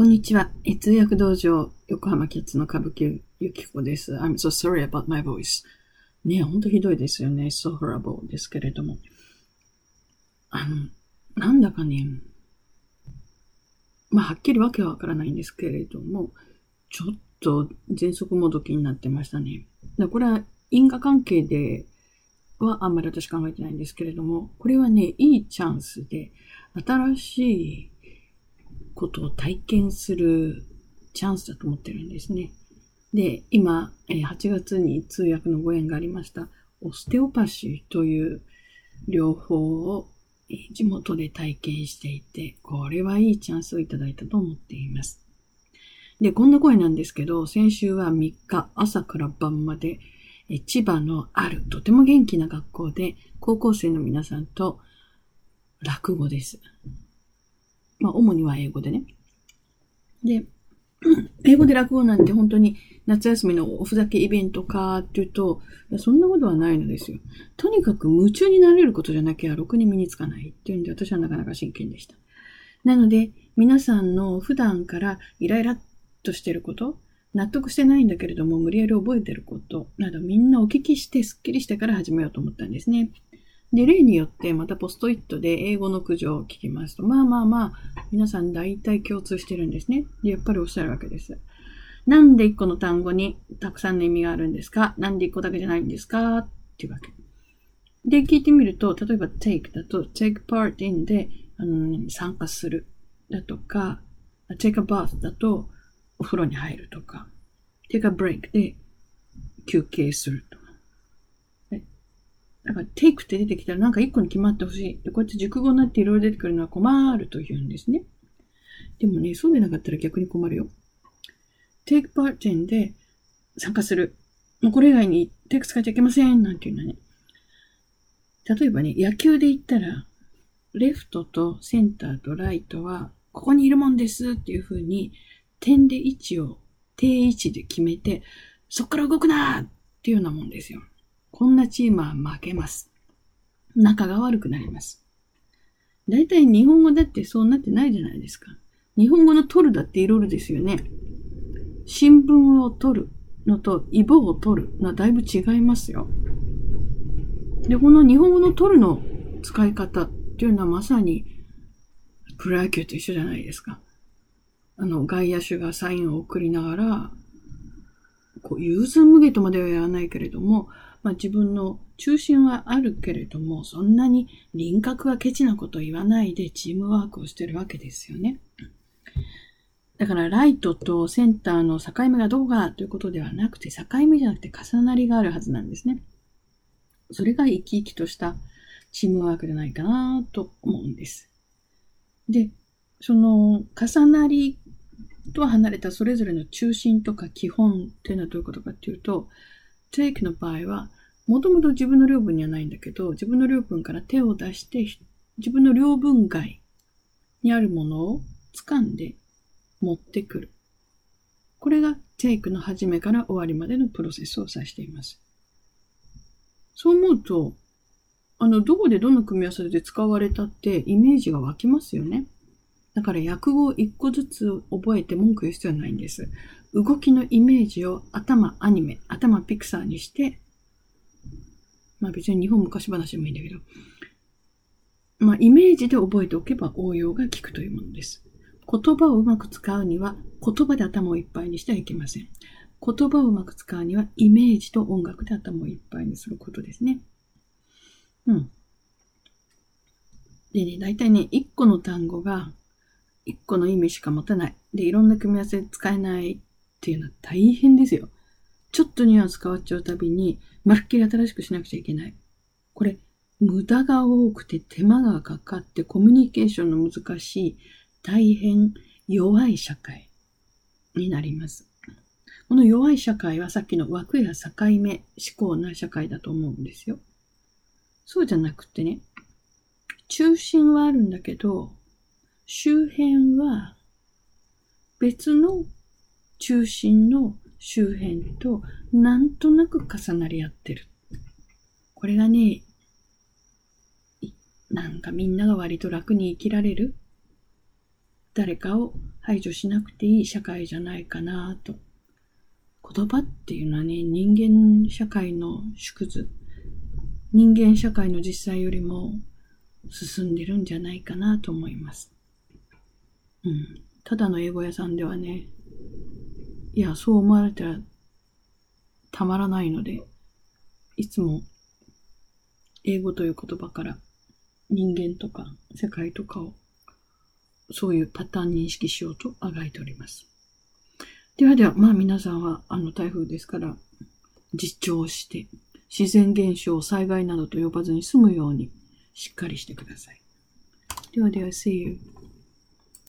こんにちは。通訳道場横浜キャッツの歌舞伎ゆきこです。I'm so sorry about my voice. ねほんとひどいですよね。so horrible ですけれども。あの、なんだかね、まあ、はっきりわけはわからないんですけれども、ちょっと喘息もどきになってましたね。これは因果関係ではあんまり私考えてないんですけれども、これはね、いいチャンスで、新しいことを体験するチャンスだと思ってるんですね。で、今、8月に通訳のご縁がありました、オステオパシーという療法を地元で体験していて、これはいいチャンスをいただいたと思っています。で、こんな声なんですけど、先週は3日朝から晩まで千葉のあるとても元気な学校で高校生の皆さんと落語です。まあ、主には英語でね。で、英語で落語なんて本当に夏休みのおふざけイベントかっていうと、いやそんなことはないのですよ。とにかく夢中になれることじゃなきゃろくに身につかないっていうんで私はなかなか真剣でした。なので、皆さんの普段からイライラっとしてること、納得してないんだけれども無理やり覚えてることなどみんなお聞きしてスッキリしてから始めようと思ったんですね。で、例によってまたポストイットで英語の苦情を聞きますと、まあまあまあ、皆さん大体共通してるんですね。で、やっぱりおっしゃるわけです。なんで一個の単語にたくさんの意味があるんですか？なんで一個だけじゃないんですか？っていうわけ。で、聞いてみると、例えば take だと take part in で、あの参加するだとか、take a bath だとお風呂に入るとか、take a break で休憩すると。だから、take って出てきたらなんか一個に決まってほしい。で、こうやって熟語になっていろいろ出てくるのは困るというんですね。でもね、そうでなかったら逆に困るよ。take part in で参加する。もうこれ以外に take 使っちゃいけませんなんていうのはね。例えばね、野球で言ったら、レフトとセンターとライトは、ここにいるもんですっていう風に、点で位置を定位置で決めて、そっから動くなっていうようなもんですよ。こんなチームは負けます。仲が悪くなります。大体日本語だってそうなってないじゃないですか。日本語の取るだっていろいろですよね。新聞を取るのとイボを取るのはだいぶ違いますよ。で、この日本語の取るの使い方っていうのはまさにプロ野球と一緒じゃないですか。あの、外野手がサインを送りながら、こう、融通無下とまではやらないけれども、まあ自分の中心はあるけれども、そんなに輪郭はケチなことを言わないでチームワークをしてるわけですよね。だからライトとセンターの境目がどこかということではなくて、境目じゃなくて重なりがあるはずなんですね。それが生き生きとしたチームワークじゃないかなと思うんです。で、その重なりとは離れたそれぞれの中心とか基本っていうのはどういうことかっていうと、take の場合は、もともと自分の領分にはないんだけど、自分の領分から手を出して、自分の領分外にあるものを掴んで持ってくる。これが take の始めから終わりまでのプロセスを指しています。そう思うと、あの、どこでどの組み合わせで使われたってイメージが湧きますよね。だから訳語を一個ずつ覚えて文句言う必要はないんです。動きのイメージを頭アニメ、頭ピクサーにして、まあ別に日本昔話でもいいんだけど、まあイメージで覚えておけば応用が効くというものです。言葉をうまく使うには言葉で頭をいっぱいにしてはいけません。言葉をうまく使うにはイメージと音楽で頭をいっぱいにすることですね。うん。でね、大体ね、一個の単語が一個の意味しか持たない。で、いろんな組み合わせ使えないっていうのは大変ですよ。ちょっとニュアンス変わっちゃうたびに、まるっきり新しくしなくちゃいけない。これ、無駄が多くて手間がかかってコミュニケーションの難しい、大変弱い社会になります。この弱い社会はさっきの枠や境目思考な社会だと思うんですよ。そうじゃなくてね、中心はあるんだけど、周辺は別の中心の周辺となんとなく重なり合ってる。これがね、なんかみんなが割と楽に生きられる？誰かを排除しなくていい社会じゃないかなと。言葉っていうのはね、人間社会の縮図、人間社会の実際よりも進んでるんじゃないかなと思います。うん。ただの英語屋さんではね、いや、そう思われたらたまらないので、いつも英語という言葉から人間とか世界とかをそういうパターン認識しようとあがいております。ではでは、まあ皆さんはあの台風ですから実調して、自然現象、災害などと呼ばずに済むようにしっかりしてください。ではでは、See you.